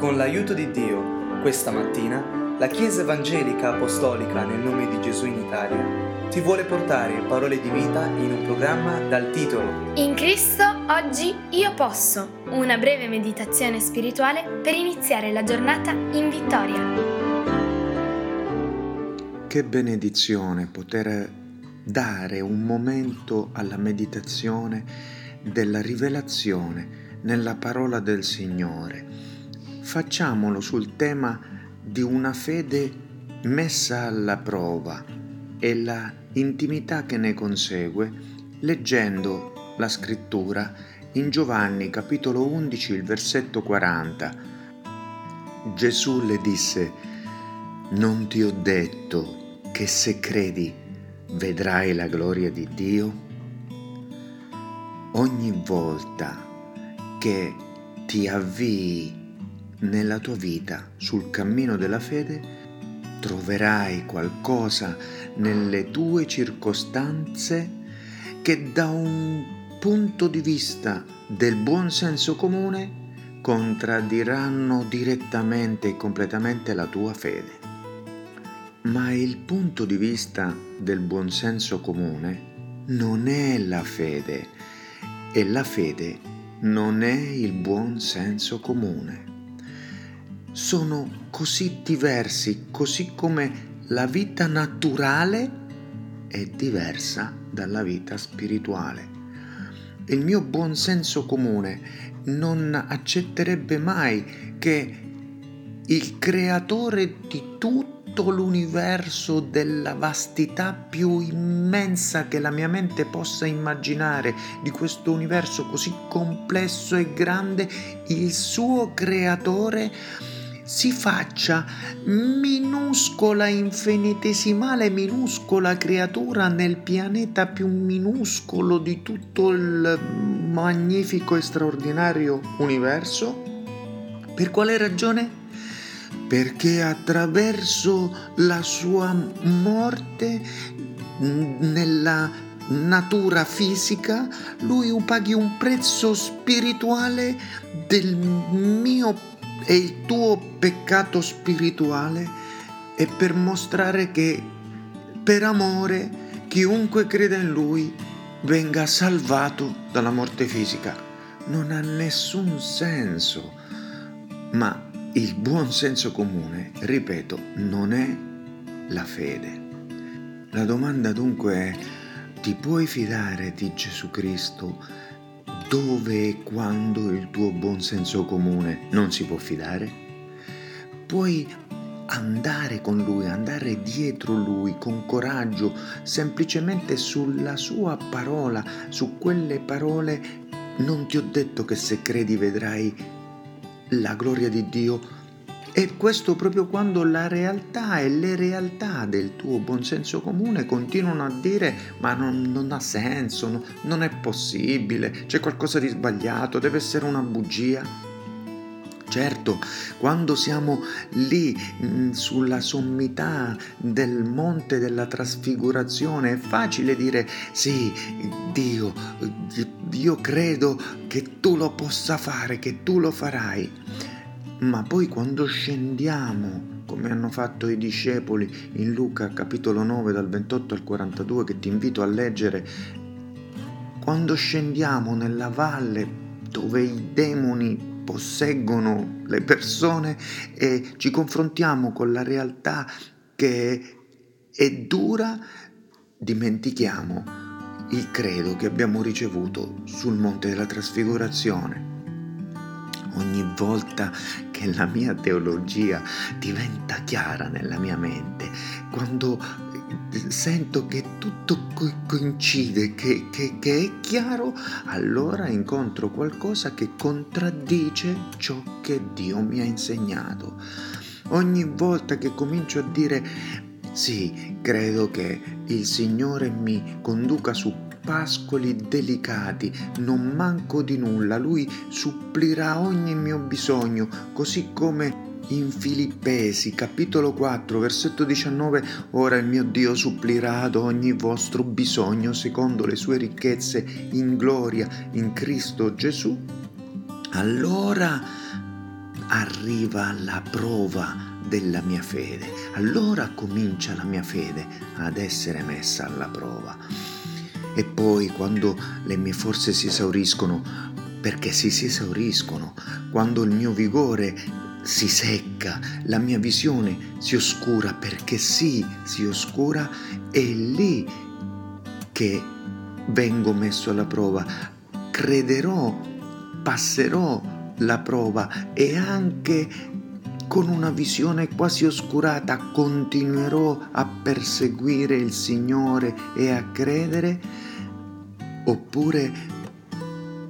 Con l'aiuto di Dio, questa mattina, la Chiesa Evangelica Apostolica nel nome di Gesù in Italia ti vuole portare parole di vita in un programma dal titolo In Cristo oggi io posso, una breve meditazione spirituale per iniziare la giornata in vittoria. Che benedizione poter dare un momento alla meditazione della rivelazione nella parola del Signore facciamolo sul tema di una fede messa alla prova e la intimità che ne consegue leggendo la scrittura in Giovanni capitolo 11 il versetto 40. Gesù le disse, non ti ho detto che se credi vedrai la gloria di Dio? Ogni volta che ti avvii nella tua vita sul cammino della fede troverai qualcosa nelle tue circostanze che da un punto di vista del buon senso comune contraddiranno direttamente e completamente la tua fede. Ma il punto di vista del buon senso comune non è la fede e la fede non è il buon senso comune sono così diversi, così come la vita naturale è diversa dalla vita spirituale. Il mio buon senso comune non accetterebbe mai che il creatore di tutto l'universo della vastità più immensa che la mia mente possa immaginare, di questo universo così complesso e grande, il suo creatore si faccia minuscola, infinitesimale, minuscola creatura nel pianeta più minuscolo di tutto il magnifico e straordinario universo? Per quale ragione? Perché attraverso la sua morte nella natura fisica, lui paghi un prezzo spirituale del mio e il tuo peccato spirituale è per mostrare che per amore chiunque creda in lui venga salvato dalla morte fisica. Non ha nessun senso, ma il buon senso comune, ripeto, non è la fede. La domanda dunque è, ti puoi fidare di Gesù Cristo dove e quando il tuo buon senso comune non si può fidare? Puoi andare con lui, andare dietro lui con coraggio, semplicemente sulla sua parola, su quelle parole non ti ho detto che se credi vedrai la gloria di Dio e questo proprio quando la realtà e le realtà del tuo buonsenso comune continuano a dire ma non, non ha senso, no, non è possibile, c'è qualcosa di sbagliato, deve essere una bugia. Certo, quando siamo lì mm, sulla sommità del monte della trasfigurazione è facile dire sì, Dio, io credo che tu lo possa fare, che tu lo farai ma poi quando scendiamo, come hanno fatto i discepoli in Luca capitolo 9 dal 28 al 42 che ti invito a leggere, quando scendiamo nella valle dove i demoni posseggono le persone e ci confrontiamo con la realtà che è dura, dimentichiamo il credo che abbiamo ricevuto sul monte della trasfigurazione ogni volta che la mia teologia diventa chiara nella mia mente, quando sento che tutto coincide, che, che, che, è chiaro, allora incontro qualcosa che contraddice ciò che Dio mi ha insegnato. Ogni volta che comincio a dire sì, credo che il Signore mi conduca su pascoli delicati, non manco di nulla, lui supplirà ogni mio bisogno, così come in Filippesi capitolo 4 versetto 19 ora il mio Dio supplirà ad ogni vostro bisogno secondo le sue ricchezze in gloria in Cristo Gesù allora arriva la prova della mia fede. Allora comincia la mia fede ad essere messa alla prova. E poi quando le mie forze si esauriscono, perché si, si esauriscono, quando il mio vigore si secca, la mia visione si oscura, perché sì, si oscura, è lì che vengo messo alla prova. Crederò, passerò la prova e anche con una visione quasi oscurata continuerò a perseguire il Signore e a credere? Oppure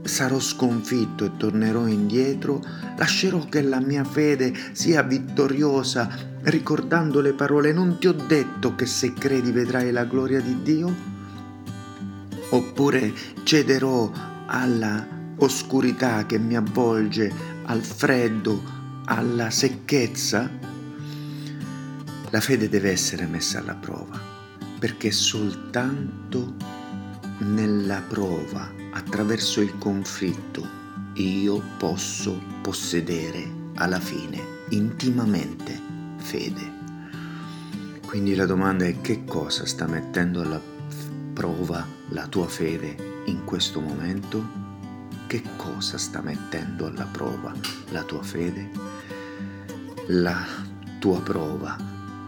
sarò sconfitto e tornerò indietro? Lascerò che la mia fede sia vittoriosa ricordando le parole non ti ho detto che se credi vedrai la gloria di Dio? Oppure cederò alla oscurità che mi avvolge, al freddo, alla secchezza, la fede deve essere messa alla prova, perché soltanto nella prova, attraverso il conflitto, io posso possedere alla fine intimamente fede. Quindi la domanda è che cosa sta mettendo alla prova la tua fede in questo momento? Che cosa sta mettendo alla prova la tua fede? la tua prova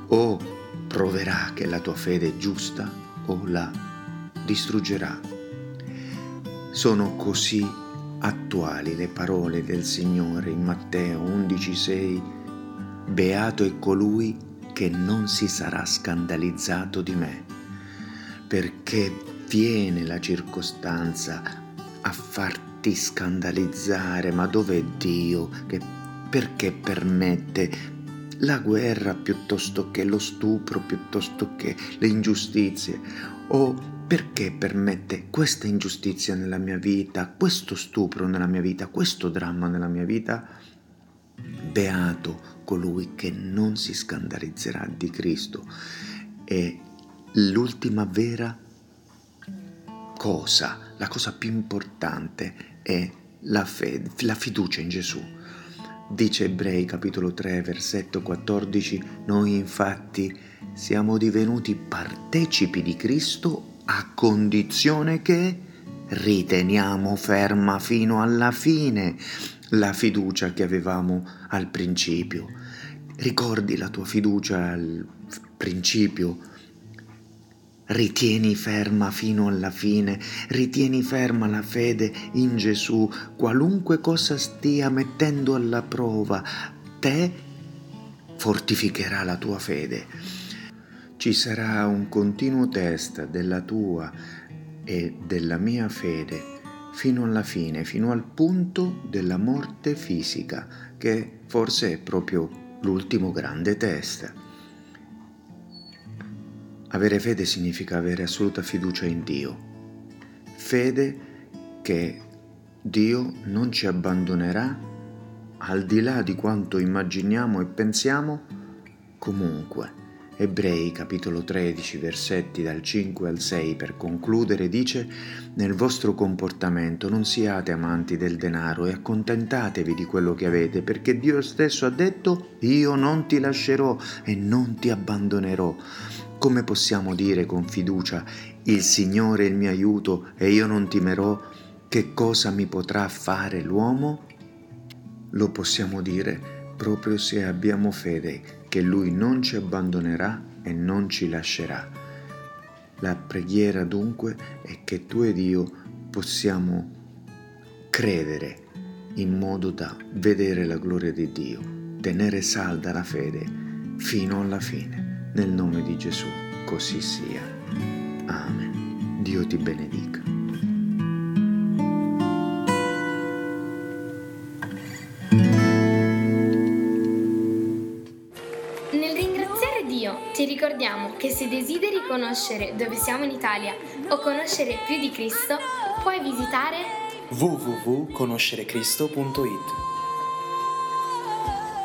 o proverà che la tua fede è giusta o la distruggerà. Sono così attuali le parole del Signore in Matteo 11:6 Beato è colui che non si sarà scandalizzato di me, perché viene la circostanza a farti scandalizzare, ma dov'è Dio che perché permette la guerra piuttosto che lo stupro, piuttosto che le ingiustizie, o perché permette questa ingiustizia nella mia vita, questo stupro nella mia vita, questo dramma nella mia vita. Beato colui che non si scandalizzerà di Cristo. E l'ultima vera cosa, la cosa più importante è la fede, la fiducia in Gesù. Dice Ebrei capitolo 3 versetto 14, noi infatti siamo divenuti partecipi di Cristo a condizione che riteniamo ferma fino alla fine la fiducia che avevamo al principio. Ricordi la tua fiducia al principio Ritieni ferma fino alla fine, ritieni ferma la fede in Gesù, qualunque cosa stia mettendo alla prova, te fortificherà la tua fede. Ci sarà un continuo test della tua e della mia fede fino alla fine, fino al punto della morte fisica, che forse è proprio l'ultimo grande test. Avere fede significa avere assoluta fiducia in Dio. Fede che Dio non ci abbandonerà al di là di quanto immaginiamo e pensiamo comunque. Ebrei capitolo 13 versetti dal 5 al 6 per concludere dice Nel vostro comportamento non siate amanti del denaro e accontentatevi di quello che avete perché Dio stesso ha detto io non ti lascerò e non ti abbandonerò. Come possiamo dire con fiducia, il Signore è il mio aiuto e io non timerò, che cosa mi potrà fare l'uomo? Lo possiamo dire proprio se abbiamo fede che Lui non ci abbandonerà e non ci lascerà. La preghiera dunque è che tu ed io possiamo credere in modo da vedere la gloria di Dio, tenere salda la fede fino alla fine. Nel nome di Gesù, così sia. Amen. Dio ti benedica. Nel ringraziare Dio ti ricordiamo che se desideri conoscere dove siamo in Italia o conoscere più di Cristo, puoi visitare www.conoscerecristo.it